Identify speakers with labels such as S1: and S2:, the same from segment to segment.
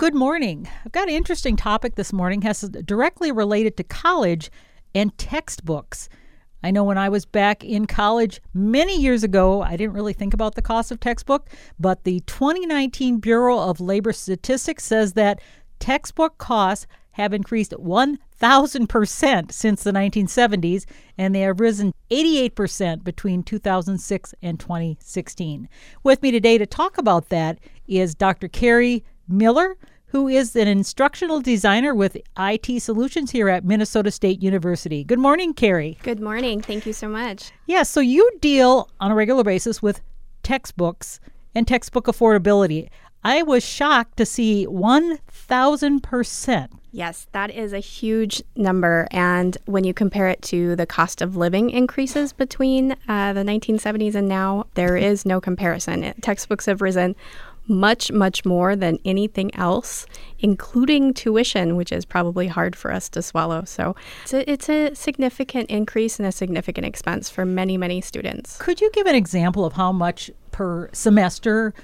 S1: Good morning. I've got an interesting topic this morning has directly related to college and textbooks. I know when I was back in college many years ago, I didn't really think about the cost of textbook, but the 2019 Bureau of Labor Statistics says that textbook costs have increased 1,000% since the 1970s, and they have risen 88% between 2006 and 2016. With me today to talk about that is Dr. Carrie Miller, who is an instructional designer with IT Solutions here at Minnesota State University. Good morning, Carrie.
S2: Good morning. Thank you so much.
S1: Yeah, so you deal on a regular basis with textbooks and textbook affordability. I was shocked to see 1,000%.
S2: Yes, that is a huge number. And when you compare it to the cost of living increases between uh, the 1970s and now, there is no comparison. Textbooks have risen much, much more than anything else, including tuition, which is probably hard for us to swallow. So it's a, it's a significant increase and a significant expense for many, many students.
S1: Could you give an example of how much per semester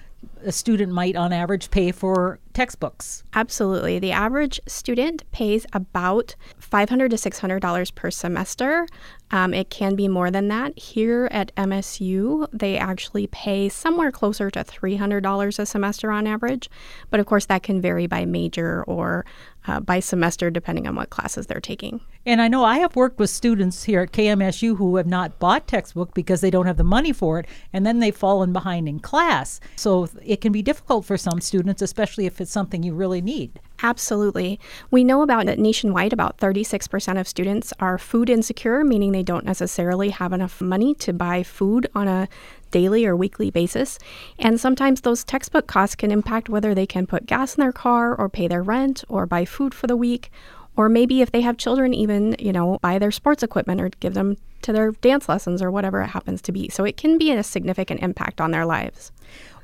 S1: a student might, on average, pay for textbooks?
S2: Absolutely. The average student pays about $500 to $600 per semester. Um, it can be more than that. Here at MSU, they actually pay somewhere closer to $300 a semester on average. But of course, that can vary by major or uh, by semester, depending on what classes they're taking.
S1: And I know I have worked with students here at KMSU who have not bought textbook because they don't have the money for it, and then they've fallen behind in class. So it can be difficult for some students, especially if it's something you really need.
S2: Absolutely. We know about it nationwide, about 36% of students are food insecure, meaning they don't necessarily have enough money to buy food on a daily or weekly basis. And sometimes those textbook costs can impact whether they can put gas in their car or pay their rent or buy food for the week. Or maybe if they have children, even, you know, buy their sports equipment or give them to their dance lessons or whatever it happens to be. So it can be a significant impact on their lives.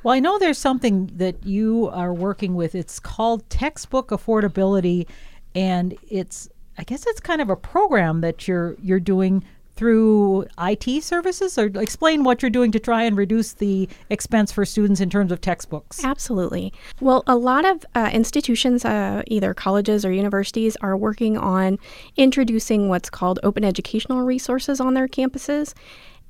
S1: Well, I know there's something that you are working with. It's called textbook affordability, and it's I guess it's kind of a program that you're you're doing through IT services or explain what you're doing to try and reduce the expense for students in terms of textbooks.
S2: Absolutely. Well, a lot of uh, institutions, uh, either colleges or universities, are working on introducing what's called open educational resources on their campuses.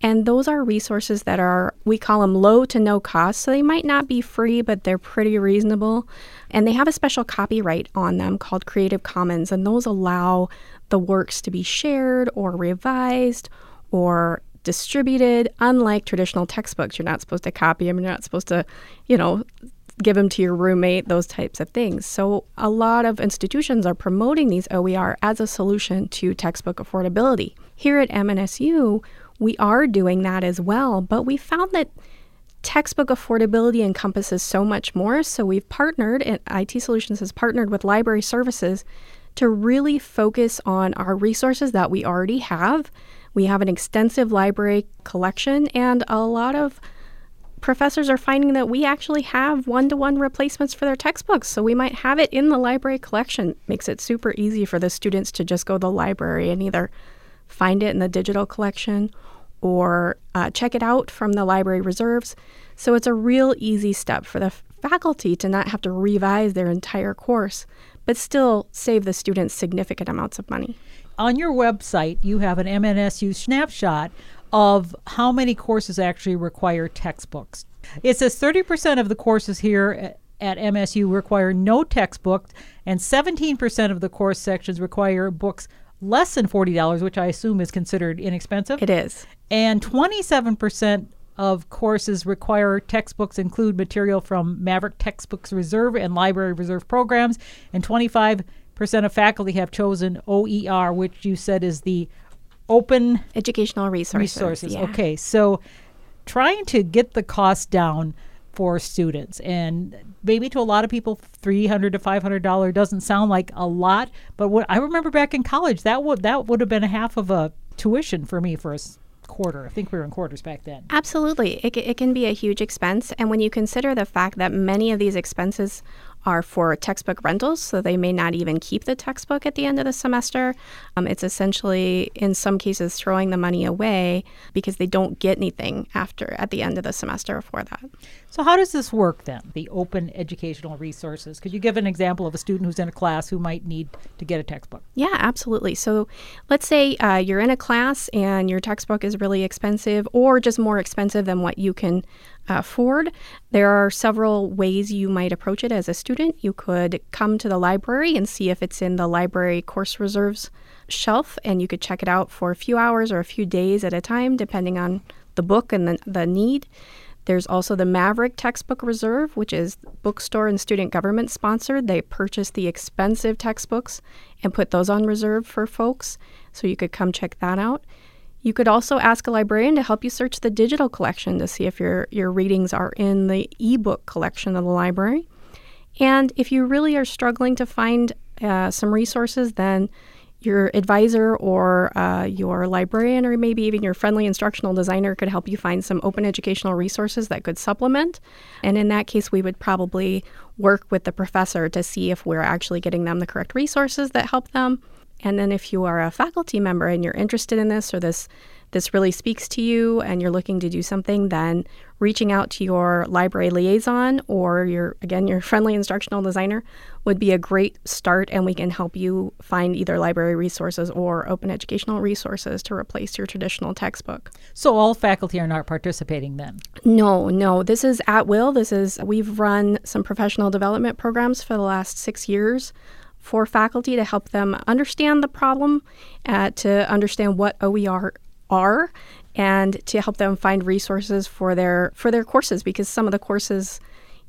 S2: And those are resources that are, we call them low to no cost. So they might not be free, but they're pretty reasonable. And they have a special copyright on them called Creative Commons. And those allow the works to be shared or revised or distributed, unlike traditional textbooks. You're not supposed to copy them, you're not supposed to, you know, give them to your roommate, those types of things. So, a lot of institutions are promoting these OER as a solution to textbook affordability. Here at MNSU, we are doing that as well, but we found that textbook affordability encompasses so much more. So we've partnered, and IT Solutions has partnered with library services to really focus on our resources that we already have. We have an extensive library collection, and a lot of professors are finding that we actually have one to one replacements for their textbooks. So we might have it in the library collection. Makes it super easy for the students to just go to the library and either find it in the digital collection or uh, check it out from the library reserves. So it's a real easy step for the faculty to not have to revise their entire course, but still save the students significant amounts of money.
S1: On your website, you have an MNSU snapshot of how many courses actually require textbooks. It says 30% of the courses here at MSU require no textbook, and 17% of the course sections require books less than $40, which I assume is considered inexpensive.
S2: It is.
S1: And 27% of courses require textbooks include material from Maverick Textbooks Reserve and Library Reserve programs, and 25% of faculty have chosen OER, which you said is the open
S2: educational resources.
S1: Resources. Yeah. Okay, so trying to get the cost down for students. And maybe to a lot of people, three hundred to five hundred dollar doesn't sound like a lot, but what I remember back in college, that would that would have been a half of a tuition for me for a quarter. I think we were in quarters back then.
S2: Absolutely. It, it can be a huge expense. And when you consider the fact that many of these expenses are for textbook rentals, so they may not even keep the textbook at the end of the semester. Um, it's essentially, in some cases, throwing the money away because they don't get anything after at the end of the semester for that.
S1: So, how does this work then? The open educational resources. Could you give an example of a student who's in a class who might need to get a textbook?
S2: Yeah, absolutely. So, let's say uh, you're in a class and your textbook is really expensive or just more expensive than what you can Uh, afford. There are several ways you might approach it as a student. You could come to the library and see if it's in the library course reserves shelf, and you could check it out for a few hours or a few days at a time, depending on the book and the, the need. There's also the Maverick Textbook Reserve, which is bookstore and student government sponsored. They purchase the expensive textbooks and put those on reserve for folks, so you could come check that out. You could also ask a librarian to help you search the digital collection to see if your, your readings are in the ebook collection of the library. And if you really are struggling to find uh, some resources, then your advisor or uh, your librarian or maybe even your friendly instructional designer could help you find some open educational resources that could supplement. And in that case, we would probably work with the professor to see if we're actually getting them the correct resources that help them. And then if you are a faculty member and you're interested in this or this this really speaks to you and you're looking to do something, then reaching out to your library liaison or your again your friendly instructional designer would be a great start and we can help you find either library resources or open educational resources to replace your traditional textbook.
S1: So all faculty are not participating then?
S2: No, no. This is at will. This is we've run some professional development programs for the last 6 years for faculty to help them understand the problem, uh, to understand what OER are and to help them find resources for their for their courses because some of the courses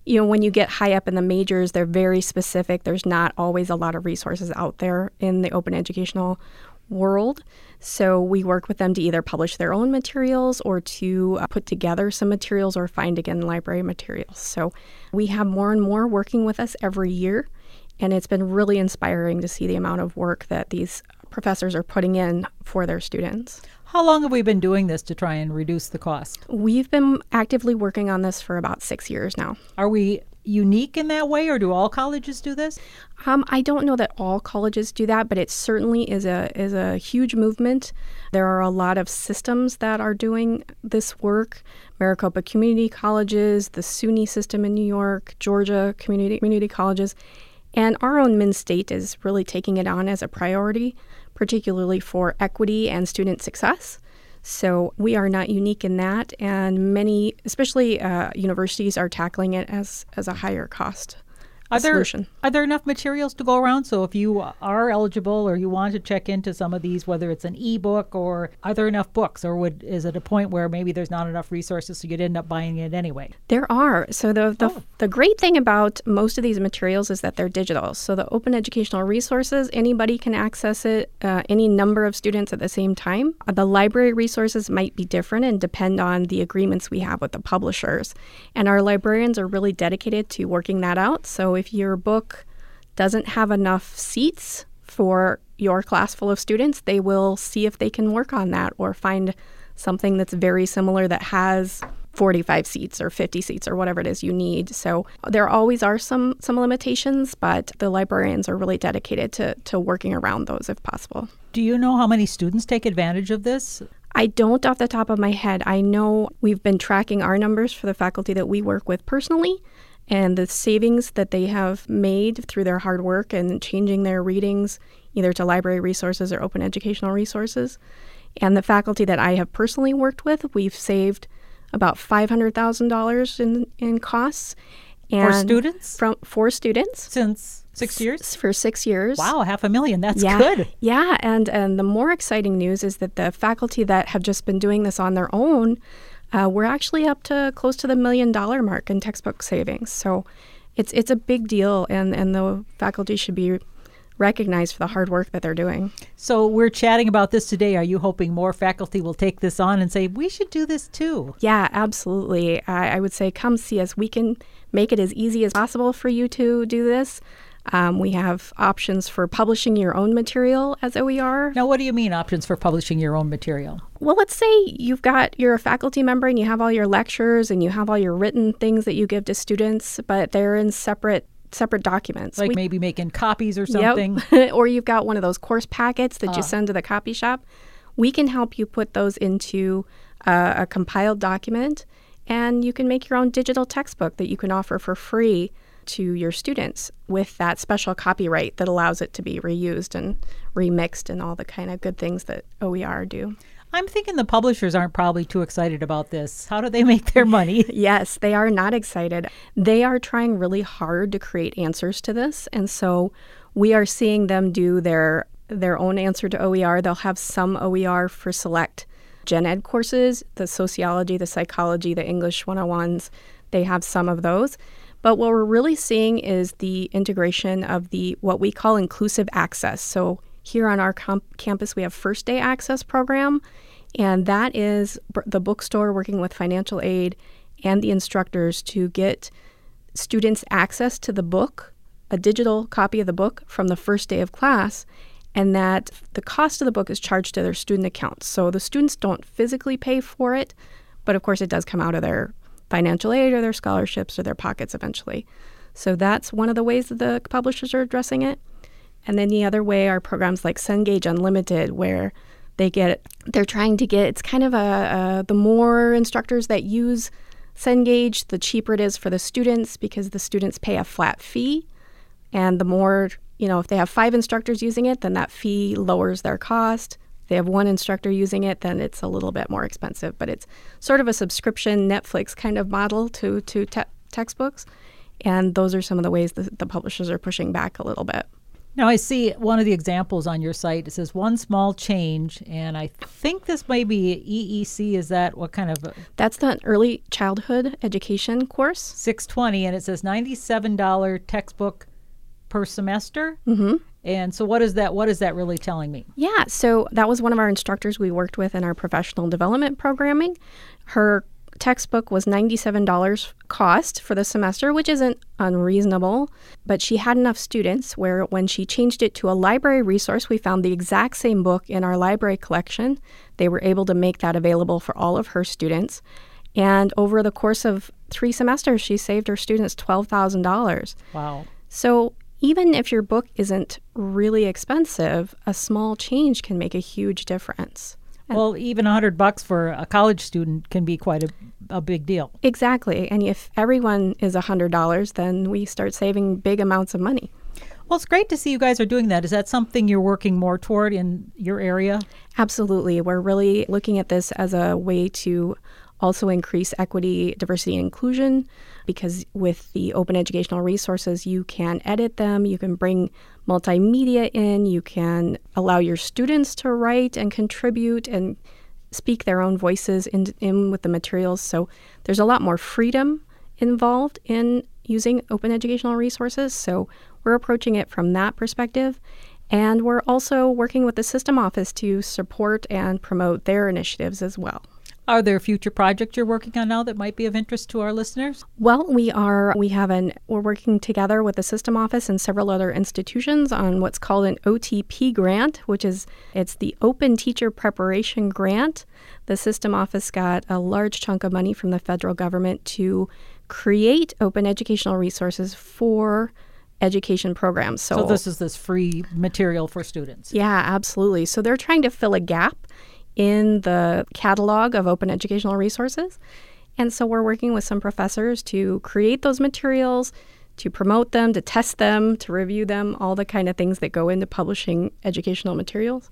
S2: you know when you get high up in the majors they're very specific. There's not always a lot of resources out there in the open educational world. So we work with them to either publish their own materials or to uh, put together some materials or find again library materials. So we have more and more working with us every year and it's been really inspiring to see the amount of work that these professors are putting in for their students
S1: how long have we been doing this to try and reduce the cost?
S2: We've been actively working on this for about six years now.
S1: Are we unique in that way, or do all colleges do this?
S2: Um, I don't know that all colleges do that, but it certainly is a is a huge movement. There are a lot of systems that are doing this work. Maricopa Community Colleges, the SUNY system in New York, Georgia Community Community Colleges, and our own Minn State is really taking it on as a priority particularly for equity and student success. So we are not unique in that, and many, especially uh, universities, are tackling it as as a higher cost.
S1: Are there,
S2: solution.
S1: Are there enough materials to go around? So if you are eligible or you want to check into some of these, whether it's an ebook or are there enough books, or would is it a point where maybe there's not enough resources, so you'd end up buying it anyway?
S2: There are. So the the, oh. the great thing about most of these materials is that they're digital. So the open educational resources, anybody can access it, uh, any number of students at the same time. Uh, the library resources might be different and depend on the agreements we have with the publishers. And our librarians are really dedicated to working that out. So if your book doesn't have enough seats for your class full of students, they will see if they can work on that or find something that's very similar that has 45 seats or 50 seats or whatever it is you need. So there always are some some limitations, but the librarians are really dedicated to to working around those if possible.
S1: Do you know how many students take advantage of this?
S2: I don't off the top of my head. I know we've been tracking our numbers for the faculty that we work with personally and the savings that they have made through their hard work and changing their readings either to library resources or open educational resources. And the faculty that I have personally worked with, we've saved about $500,000 in, in costs.
S1: And for students?
S2: From, for students.
S1: Since six years? S-
S2: for six years.
S1: Wow, half a million. That's
S2: yeah,
S1: good.
S2: Yeah, and, and the more exciting news is that the faculty that have just been doing this on their own uh, we're actually up to close to the million dollar mark in textbook savings. So it's it's a big deal, and, and the faculty should be recognized for the hard work that they're doing.
S1: So we're chatting about this today. Are you hoping more faculty will take this on and say we should do this too?
S2: Yeah, absolutely. I, I would say come see us. We can make it as easy as possible for you to do this. Um, we have options for publishing your own material as OER.
S1: Now, what do you mean options for publishing your own material?
S2: Well, let's say you've got you're a faculty member and you have all your lectures and you have all your written things that you give to students, but they're in separate separate documents.
S1: Like
S2: We-
S1: maybe making copies or something. Yep.
S2: or you've got one of those course packets that
S1: Ah.
S2: you send to the copy shop. We can help you put those into uh, a compiled document, and you can make your own digital textbook that you can offer for free to your students with that special copyright that allows it to be reused and remixed and all the kind of good things that OER do.
S1: I'm thinking the publishers aren't probably too excited about this. How do they make their money?
S2: Yes, they are not excited. They are trying really hard to create answers to this, and so we are seeing them do their their own answer to OER. They'll have some OER for select gen ed courses, the sociology, the psychology, the English 101s. They have some of those. But what we're really seeing is the integration of the what we call inclusive access. So here on our comp- campus, we have First Day Access program, and that is br- the bookstore working with financial aid and the instructors to get students access to the book, a digital copy of the book from the first day of class, and that the cost of the book is charged to their student accounts. So the students don't physically pay for it, but of course it does come out of their financial aid or their scholarships or their pockets eventually. So that's one of the ways that the publishers are addressing it. And then the other way are programs like Cengage Unlimited, where they get they're trying to get it's kind of a, a the more instructors that use Cengage, the cheaper it is for the students because the students pay a flat fee, and the more you know, if they have five instructors using it, then that fee lowers their cost. They have one instructor using it, then it's a little bit more expensive. But it's sort of a subscription Netflix kind of model to to te- textbooks, and those are some of the ways that the publishers are pushing back a little bit.
S1: Now, I see one of the examples on your site. It says one small change, and I think this may be EEC. Is that what kind of a,
S2: That's the early childhood education course.
S1: 620? And it says $97 textbook per semester. Mm-hmm. And so, what is that? What is that really telling me?
S2: Yeah, so that was one of our instructors we worked with in our professional development programming. Her textbook was $97 cost for the semester, which isn't unreasonable, but she had enough students where when she changed it to a library resource, we found the exact same book in our library collection. They were able to make that available for all of her students. And over the course of three semesters, she saved her students $12,000.
S1: Wow.
S2: So even if your book isn't really expensive, a small change can make a huge difference.
S1: Well, even a hundred bucks for a college student can be quite a, a big deal.
S2: Exactly. And if everyone is $100, then we start saving big amounts of money.
S1: Well, it's great to see you guys are doing that. Is that something you're working more toward in your area?
S2: Absolutely. We're really looking at this as a way to also increase equity, diversity, and inclusion because with the open educational resources, you can edit them, you can bring multimedia in, you can allow your students to write and contribute and speak their own voices in, in with the materials. So there's a lot more freedom involved in using open educational resources. So we're approaching it from that perspective. And we're also working with the system office to support and promote their initiatives as well.
S1: Are there future projects you're working on now that might be of interest to our listeners?
S2: Well, we are we have an we're working together with the system office and several other institutions on what's called an OTP grant, which is it's the Open Teacher Preparation Grant. The system office got a large chunk of money from the federal government to create open educational resources for education programs. So,
S1: So this is this free material for students.
S2: yeah, absolutely. So they're trying to fill a gap in the catalog of open educational resources. And so we're working with some professors to create those materials, to promote them, to test them, to review them, all the kind of things that go into publishing educational materials.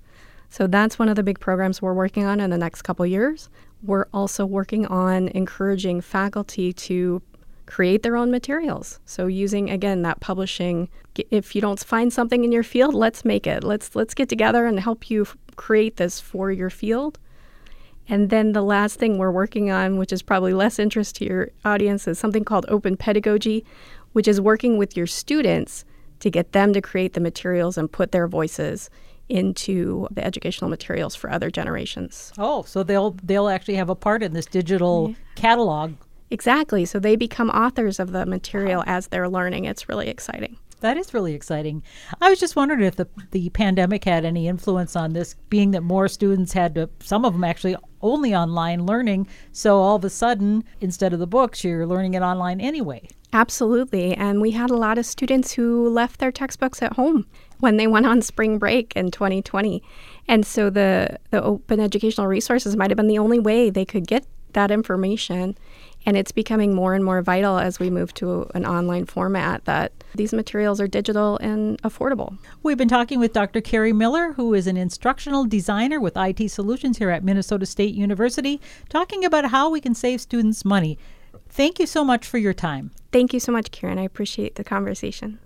S2: So that's one of the big programs we're working on in the next couple years. We're also working on encouraging faculty to create their own materials. So using again that publishing if you don't find something in your field, let's make it. Let's let's get together and help you f- create this for your field. And then the last thing we're working on, which is probably less interest to your audience, is something called open pedagogy, which is working with your students to get them to create the materials and put their voices into the educational materials for other generations.
S1: Oh, so they'll they'll actually have a part in this digital catalog.
S2: Exactly. So they become authors of the material as they're learning. It's really exciting.
S1: That is really exciting. I was just wondering if the the pandemic had any influence on this, being that more students had to, some of them actually only online learning. So all of a sudden, instead of the books, you're learning it online anyway.
S2: Absolutely. And we had a lot of students who left their textbooks at home when they went on spring break in 2020. And so the, the open educational resources might have been the only way they could get that information. And it's becoming more and more vital as we move to an online format that these materials are digital and affordable.
S1: We've been talking with Dr. Carrie Miller, who is an instructional designer with IT Solutions here at Minnesota State University, talking about how we can save students money. Thank you so much for your time.
S2: Thank you so much, Karen. I appreciate the conversation.